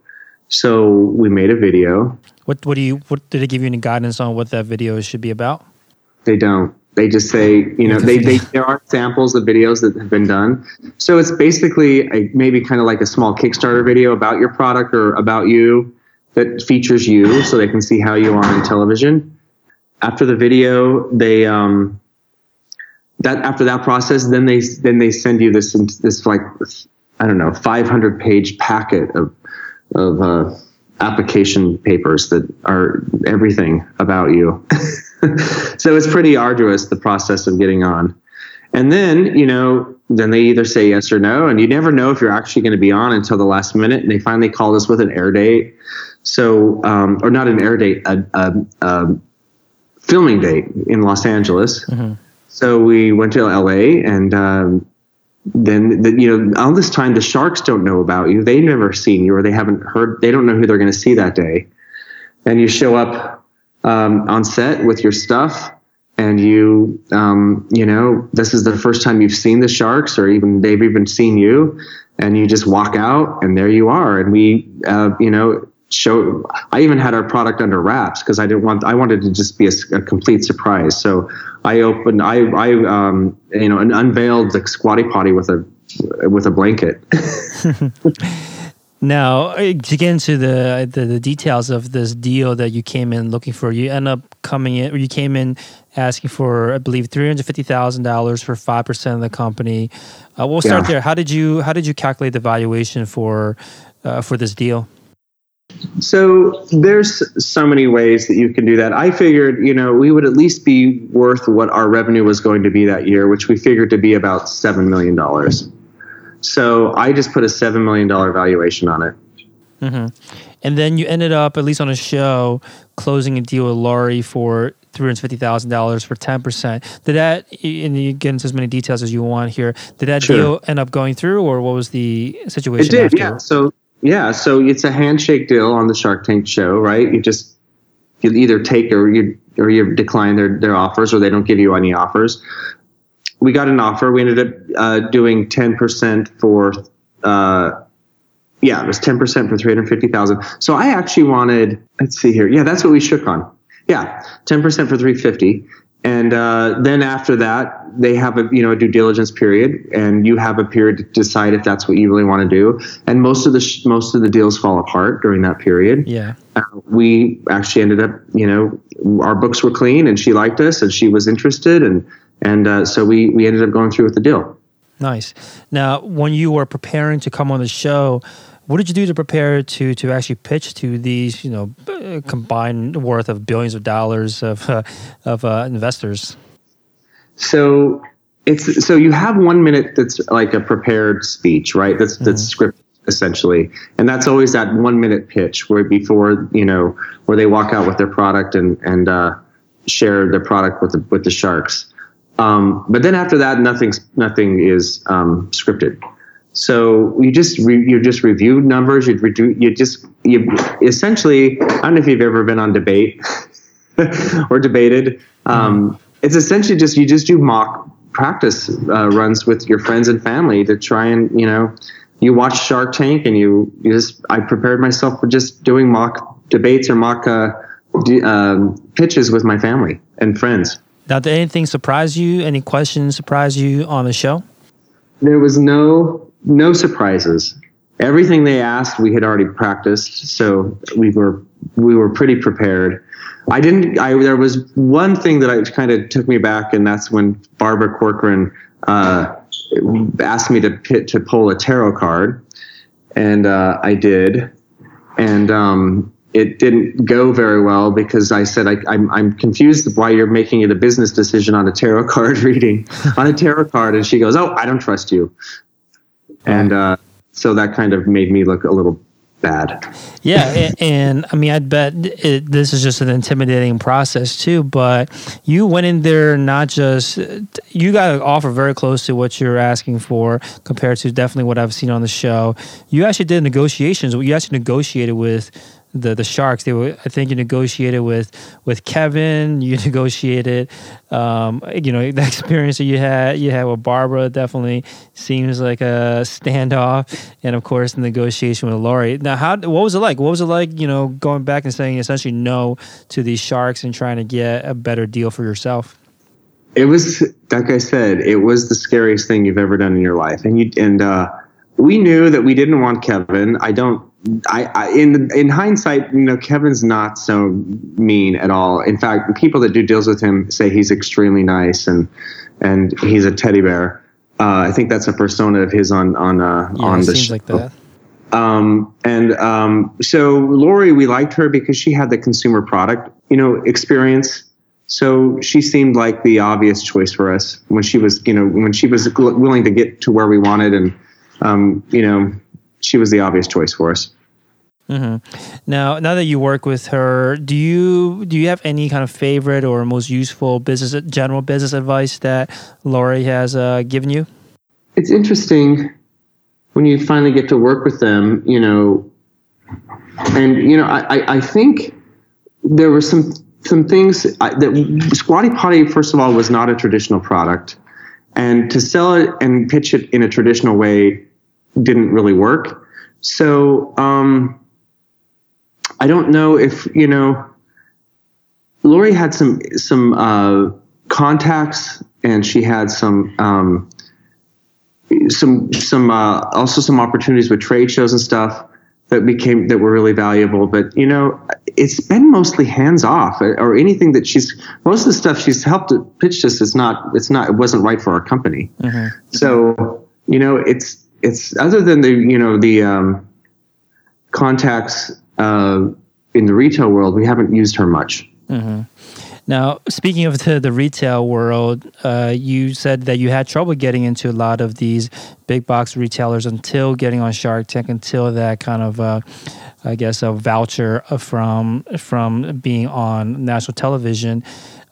So we made a video. What What do you? What did they give you any guidance on what that video should be about? They don't. They just say, you know, they, they there are samples of videos that have been done. So it's basically a, maybe kind of like a small Kickstarter video about your product or about you that features you, so they can see how you are on television. After the video, they um, that after that process, then they then they send you this this like I don't know 500 page packet of of uh, application papers that are everything about you. (laughs) so it's pretty arduous the process of getting on. And then, you know, then they either say yes or no, and you never know if you're actually going to be on until the last minute. And they finally called us with an air date. So, um, or not an air date, a, a, a filming date in Los Angeles. Mm-hmm. So we went to LA and, um, then the, you know all this time the sharks don't know about you. They've never seen you or they haven't heard they don't know who they're going to see that day. And you show up um, on set with your stuff and you um, you know this is the first time you've seen the sharks or even they've even seen you and you just walk out and there you are. And we uh, you know show i even had our product under wraps because i didn't want i wanted to just be a, a complete surprise. So i opened i i um, you know unveiled the squatty potty with a with a blanket (laughs) Now, uh, to get into the, the, the details of this deal that you came in looking for, you end up coming in, or you came in asking for, I believe, three hundred fifty thousand dollars for five percent of the company. Uh, we'll start yeah. there. How did you how did you calculate the valuation for uh, for this deal? So there's so many ways that you can do that. I figured, you know, we would at least be worth what our revenue was going to be that year, which we figured to be about seven million dollars. So I just put a seven million dollar valuation on it. Mm-hmm. And then you ended up, at least on a show, closing a deal with Lori for three hundred fifty thousand dollars for ten percent. Did that, and you get into as many details as you want here, did that sure. deal end up going through, or what was the situation? It did, after? yeah. So yeah, so it's a handshake deal on the Shark Tank show, right? You just you either take or you or you decline their their offers, or they don't give you any offers we got an offer. We ended up uh, doing 10% for, uh, yeah, it was 10% for 350,000. So I actually wanted, let's see here. Yeah, that's what we shook on. Yeah, 10% for 350. And uh, then after that, they have a you know a due diligence period, and you have a period to decide if that's what you really want to do. And most of the sh- most of the deals fall apart during that period. Yeah, uh, we actually ended up you know our books were clean, and she liked us, and she was interested, and and uh, so we we ended up going through with the deal. Nice. Now, when you were preparing to come on the show, what did you do to prepare to to actually pitch to these you know combined worth of billions of dollars of uh, of uh, investors? So it's so you have one minute that's like a prepared speech, right? That's that's mm-hmm. scripted essentially, and that's always that one minute pitch where before you know where they walk out with their product and and uh, share their product with the with the sharks. Um, but then after that, nothing's nothing is um, scripted. So you just re, you just review numbers. You redo, you just you essentially. I don't know if you've ever been on debate. (laughs) or debated. Um, it's essentially just you just do mock practice uh, runs with your friends and family to try and you know you watch Shark Tank and you, you just I prepared myself for just doing mock debates or mock uh, d- um, pitches with my family and friends. Now, did anything surprise you? Any questions surprise you on the show? There was no no surprises. Everything they asked, we had already practiced, so we were we were pretty prepared. I didn't. I there was one thing that I kind of took me back, and that's when Barbara Corcoran uh, asked me to pit, to pull a tarot card, and uh, I did, and um, it didn't go very well because I said I, am I'm, I'm confused why you're making it a business decision on a tarot (laughs) card reading on a tarot card, and she goes, "Oh, I don't trust you," and uh, so that kind of made me look a little bad. Yeah, and, and, I mean, I bet it, this is just an intimidating process too. But you went in there not just you got an offer very close to what you're asking for compared to definitely what I've seen on the show. You actually did negotiations. You actually negotiated with the the Sharks. They were, I think, you negotiated with with Kevin. You (laughs) negotiated, um, you know, the (laughs) experience that you had you had with Barbara definitely seems like a standoff, and of course, the negotiation with Lori. Now, how what was it like? What was it like? You know, going back and saying essentially no to these Sharks and trying to get a better deal for yourself. It was like I said, it was the scariest thing you've ever done in your life, and you and. uh we knew that we didn't want Kevin. I don't I, I, in in hindsight, you know, Kevin's not so mean at all. In fact, people that do deals with him say he's extremely nice and and he's a teddy bear. Uh, I think that's a persona of his on on uh, yeah, on the show. Like that. Um, and um, so Lori, we liked her because she had the consumer product, you know, experience. So she seemed like the obvious choice for us when she was, you know, when she was willing to get to where we wanted, and um, you know, she was the obvious choice for us. Mm-hmm. Now, now that you work with her, do you do you have any kind of favorite or most useful business general business advice that Lori has uh, given you? It's interesting when you finally get to work with them, you know, and you know, I, I think there were some some things that Squatty Potty, first of all, was not a traditional product, and to sell it and pitch it in a traditional way didn't really work. So um, I don't know if you know. Lori had some some uh, contacts, and she had some um, some some uh, also some opportunities with trade shows and stuff that became that were really valuable. But you know, it's been mostly hands off, or anything that she's most of the stuff she's helped pitch us. It's not it's not it wasn't right for our company. Mm-hmm. So you know, it's it's other than the you know the um, contacts uh, in the retail world, we haven't used her much. Mm-hmm. Now, speaking of the, the retail world, uh, you said that you had trouble getting into a lot of these big box retailers until getting on Shark Tank, until that kind of, uh, I guess, a voucher from from being on national television.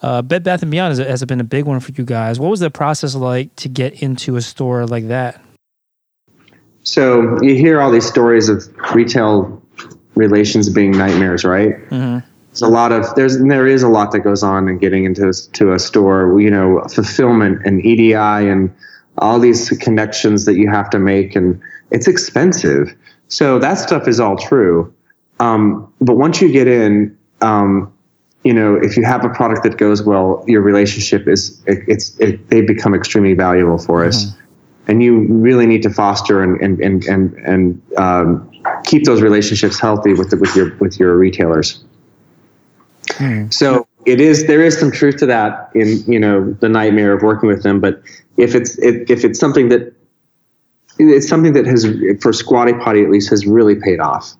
Uh, Bed Bath and Beyond has, has been a big one for you guys. What was the process like to get into a store like that? So you hear all these stories of retail relations being nightmares, right? Mm-hmm. There's a lot of there's there is a lot that goes on in getting into to a store. You know, fulfillment and EDI and all these connections that you have to make, and it's expensive. So that stuff is all true. Um, but once you get in, um, you know, if you have a product that goes well, your relationship is it, it's it, they become extremely valuable for us. Mm-hmm and you really need to foster and and and and, and um, keep those relationships healthy with the, with your with your retailers. Mm. So it is there is some truth to that in you know the nightmare of working with them, but if it's it, if it's something that it's something that has for Squatty Potty at least has really paid off,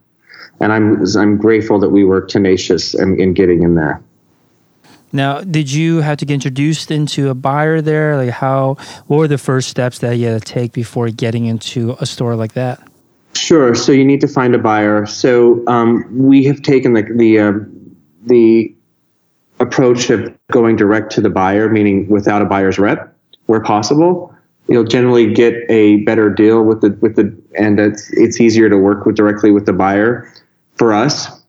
and I'm I'm grateful that we were tenacious in, in getting in there. Now, did you have to get introduced into a buyer there? Like, how? What were the first steps that you had to take before getting into a store like that? Sure. So you need to find a buyer. So um, we have taken the the uh, the approach of going direct to the buyer, meaning without a buyer's rep, where possible. You'll generally get a better deal with the with the, and it's it's easier to work with directly with the buyer for us.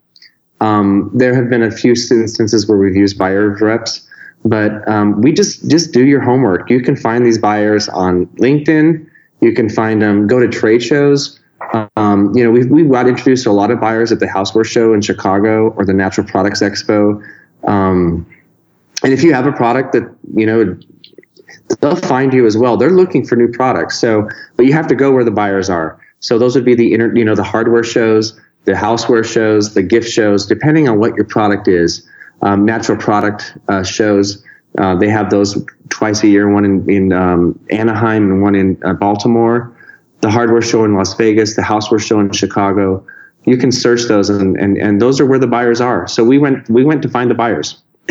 Um, there have been a few instances where we've used buyers reps, but um, we just just do your homework. You can find these buyers on LinkedIn. You can find them. Go to trade shows. Um, you know, we've we got introduced to a lot of buyers at the Houseware Show in Chicago or the Natural Products Expo. Um, and if you have a product that you know, they'll find you as well. They're looking for new products. So, but you have to go where the buyers are. So those would be the inter, you know, the hardware shows, the houseware shows, the gift shows, depending on what your product is. Um, natural product uh, shows. Uh, they have those twice a year, one in, in um, Anaheim and one in uh, Baltimore. The hardware show in Las Vegas, the houseware show in Chicago. You can search those, and, and, and those are where the buyers are. So we went we went to find the buyers. (laughs)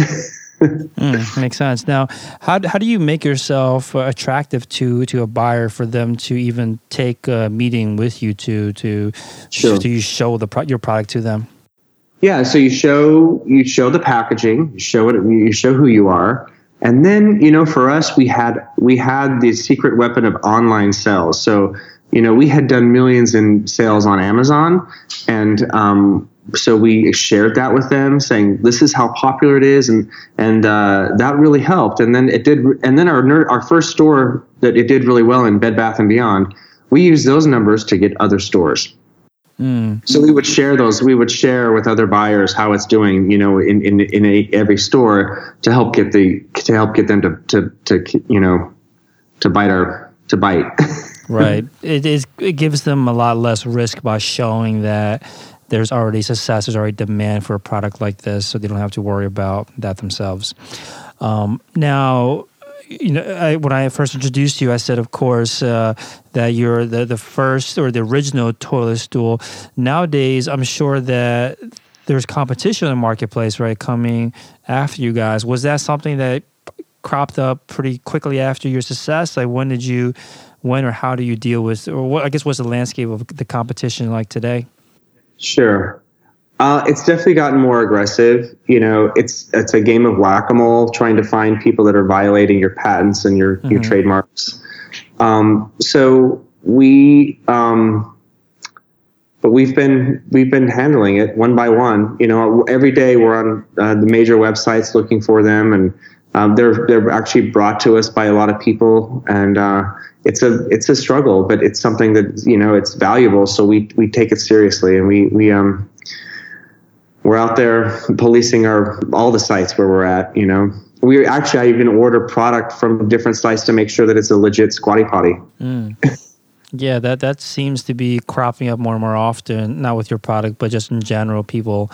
mm, makes sense. Now, how, how do you make yourself attractive to to a buyer for them to even take a meeting with you to to sure. to show the your product to them? Yeah, so you show you show the packaging, you show it, you show who you are, and then you know for us we had we had the secret weapon of online sales. So you know we had done millions in sales on Amazon, and um, so we shared that with them, saying this is how popular it is, and and uh, that really helped. And then it did, and then our our first store that it did really well in Bed Bath and Beyond, we used those numbers to get other stores. Mm. So we would share those. We would share with other buyers how it's doing, you know, in in in a, every store to help get the to help get them to to to you know to bite our to bite. (laughs) right. It is. It gives them a lot less risk by showing that there's already success, there's already demand for a product like this, so they don't have to worry about that themselves. Um, now, you know, I, when I first introduced you, I said, of course, uh, that you're the, the first or the original toilet stool. Nowadays, I'm sure that there's competition in the marketplace, right, coming after you guys. Was that something that cropped up pretty quickly after your success? Like, when did you, when or how do you deal with, or what, I guess, what's the landscape of the competition like today? Sure. Uh, it's definitely gotten more aggressive. You know, it's it's a game of whack a mole, trying to find people that are violating your patents and your mm-hmm. your trademarks. Um, so we, um, but we've been we've been handling it one by one. You know, every day we're on uh, the major websites looking for them, and um, they're they're actually brought to us by a lot of people, and uh, it's a it's a struggle, but it's something that you know it's valuable. So we we take it seriously, and we we um we're out there policing our all the sites where we're at. You know, we actually I even order product from different sites to make sure that it's a legit squatty potty. Mm. (laughs) Yeah, that that seems to be cropping up more and more often. Not with your product, but just in general, people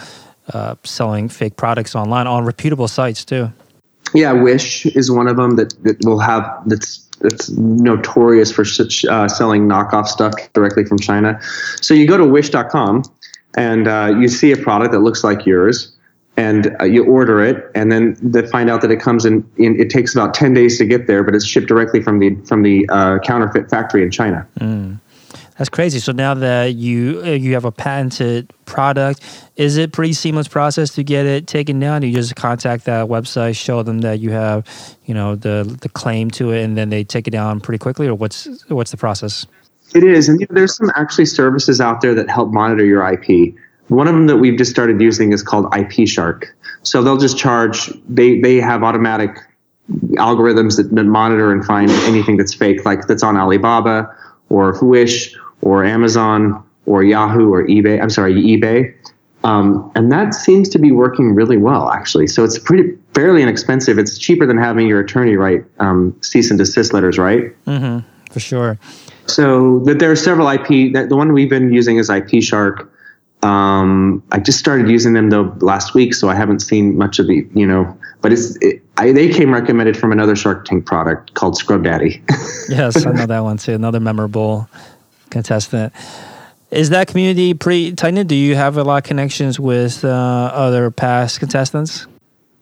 uh, selling fake products online on reputable sites too. Yeah, Wish is one of them that, that will have that's it's notorious for uh, selling knockoff stuff directly from China. So you go to Wish.com and uh, you see a product that looks like yours, and uh, you order it, and then they find out that it comes in, in, It takes about ten days to get there, but it's shipped directly from the from the uh, counterfeit factory in China. Mm. That's crazy. So now that you uh, you have a patented product, is it pretty seamless process to get it taken down? You just contact that website, show them that you have, you know, the the claim to it, and then they take it down pretty quickly, or what's what's the process? It is, and you know, there's some actually services out there that help monitor your IP. One of them that we've just started using is called IP Shark. So they'll just charge. They they have automatic algorithms that, monitor and find anything that's fake, like that's on Alibaba or Wish or Amazon or Yahoo or eBay. I'm sorry, eBay. Um, and that seems to be working really well, actually. So it's pretty fairly inexpensive. It's cheaper than having your attorney write um, cease and desist letters, right? Mm-hmm, for sure. So that there are several IP. That the one we've been using is IP Shark. Um, I just started using them though last week, so I haven't seen much of the you know. But it's it, I, they came recommended from another Shark Tank product called Scrub Daddy. (laughs) yes, I know that one too. Another memorable contestant. Is that community pretty tight? Do you have a lot of connections with uh, other past contestants?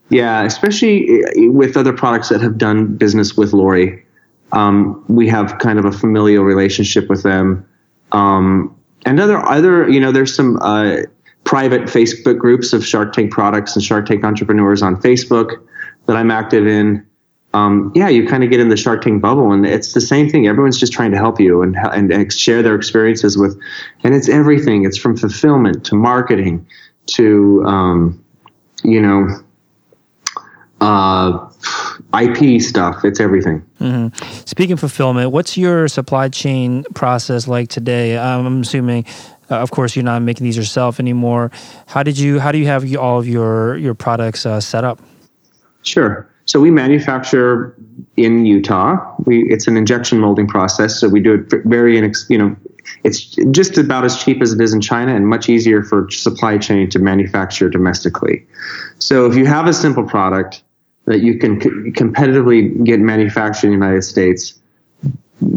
Yeah, especially eh, with other products that have done business with Lori. Um, we have kind of a familial relationship with them. Um, and other, other, you know, there's some uh, private Facebook groups of Shark Tank products and Shark Tank entrepreneurs on Facebook that I'm active in um, yeah, you kind of get in the Shark Tank bubble, and it's the same thing. Everyone's just trying to help you and, and, and share their experiences with, and it's everything. It's from fulfillment to marketing to um, you know uh, IP stuff. It's everything. Mm-hmm. Speaking of fulfillment, what's your supply chain process like today? I'm assuming. Uh, of course, you're not making these yourself anymore. How did you? How do you have all of your your products uh, set up? Sure. So we manufacture in Utah. We it's an injection molding process. So we do it very you know it's just about as cheap as it is in China and much easier for supply chain to manufacture domestically. So if you have a simple product that you can competitively get manufactured in the United States,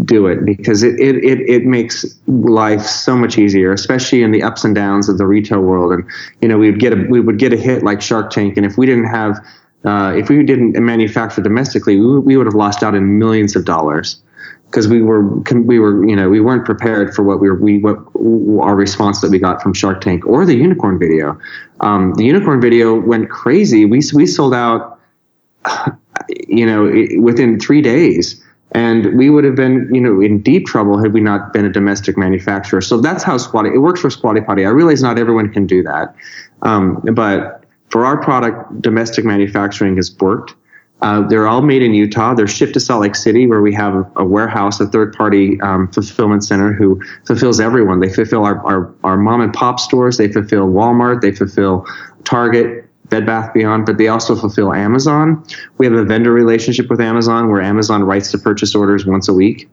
do it because it, it, it, it makes life so much easier, especially in the ups and downs of the retail world. And, you know, we would get a, we would get a hit like Shark Tank. And if we didn't have, uh, if we didn't manufacture domestically, we, we would have lost out in millions of dollars because we were we were you know we weren't prepared for what we were we what our response that we got from Shark Tank or the unicorn video. Um, the unicorn video went crazy. We we sold out, (sighs) you know, within three days, and we would have been you know in deep trouble had we not been a domestic manufacturer. So that's how Squatty it works for Squatty Potty. I realize not everyone can do that, um, but for our product, domestic manufacturing has worked. Uh, they're all made in Utah. They're shipped to Salt Lake City, where we have a, a warehouse, a third party um, fulfillment center who fulfills everyone. They fulfill our, our, our mom and pop stores, they fulfill Walmart, they fulfill Target, Bed Bath Beyond, but they also fulfill Amazon. We have a vendor relationship with Amazon where Amazon writes the purchase orders once a week.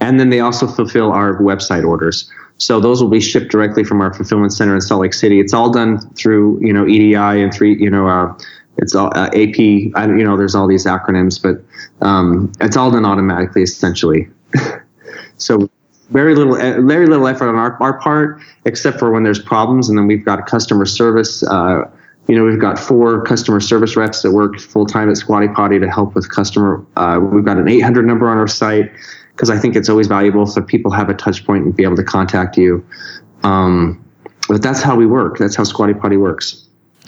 And then they also fulfill our website orders. So those will be shipped directly from our fulfillment center in Salt Lake City. It's all done through, you know, EDI and three, you know, uh, it's all uh, AP. I, you know, there's all these acronyms, but um, it's all done automatically, essentially. (laughs) so very little, uh, very little effort on our, our part, except for when there's problems, and then we've got customer service. Uh, you know, we've got four customer service reps that work full time at Squatty Potty to help with customer. Uh, we've got an 800 number on our site because I think it's always valuable so people have a touch point and be able to contact you. Um, but that's how we work. That's how Squatty Potty works.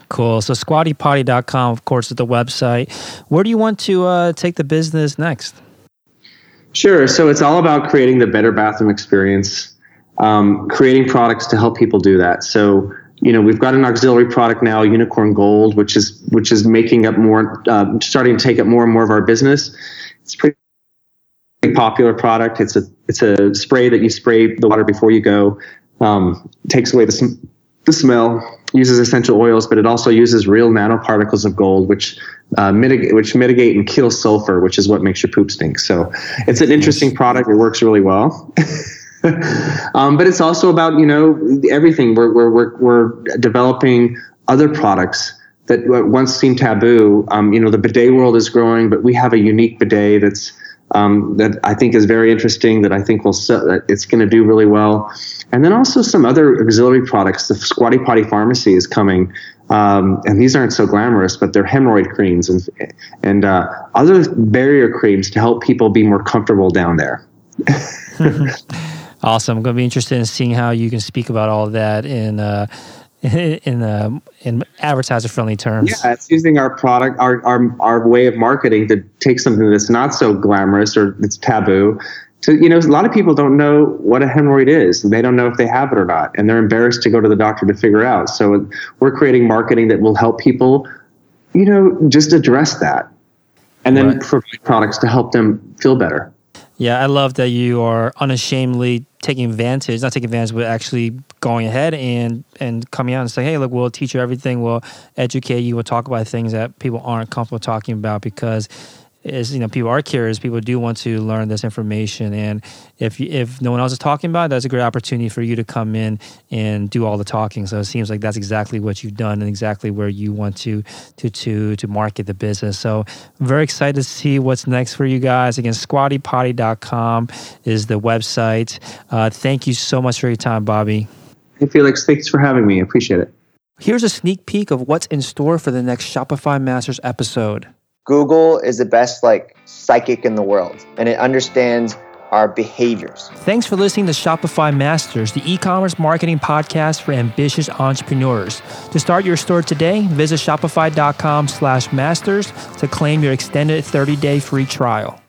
Cool. So squattypotty.com, of course, is the website. Where do you want to uh, take the business next? Sure. So it's all about creating the better bathroom experience, um, creating products to help people do that. So you know we've got an auxiliary product now, Unicorn Gold, which is which is making up more, uh, starting to take up more and more of our business. It's pretty popular product. It's a it's a spray that you spray the water before you go. Um, takes away the the smell uses essential oils, but it also uses real nanoparticles of gold, which uh, mitigate which mitigate and kill sulfur, which is what makes your poop stink. So it's an interesting product. It works really well. (laughs) um, but it's also about you know everything. We're we're we're, we're developing other products that once seemed taboo. Um, you know, the bidet world is growing, but we have a unique bidet that's um, that I think is very interesting. That I think will that it's going to do really well. And then also some other auxiliary products. The Squatty Potty Pharmacy is coming, um, and these aren't so glamorous, but they're hemorrhoid creams and and uh, other barrier creams to help people be more comfortable down there. (laughs) awesome. I'm going to be interested in seeing how you can speak about all of that in. Uh, (laughs) in uh, in advertiser friendly terms. Yeah, it's using our product, our, our our way of marketing to take something that's not so glamorous or it's taboo. To you know, a lot of people don't know what a hemorrhoid is. They don't know if they have it or not, and they're embarrassed to go to the doctor to figure out. So we're creating marketing that will help people, you know, just address that, and then right. provide products to help them feel better. Yeah, I love that you are unashamedly taking advantage, not taking advantage, but actually going ahead and and coming out and saying, "Hey, look, we'll teach you everything. We'll educate you. We'll talk about things that people aren't comfortable talking about because is you know people are curious. People do want to learn this information. And if if no one else is talking about it that's a great opportunity for you to come in and do all the talking. So it seems like that's exactly what you've done and exactly where you want to to to to market the business. So I'm very excited to see what's next for you guys. Again squattypotty.com is the website. Uh, thank you so much for your time bobby. Hey felix thanks for having me. I appreciate it. Here's a sneak peek of what's in store for the next shopify masters episode Google is the best like psychic in the world and it understands our behaviors. Thanks for listening to Shopify Masters, the e-commerce marketing podcast for ambitious entrepreneurs. To start your store today, visit shopify.com/masters to claim your extended 30-day free trial.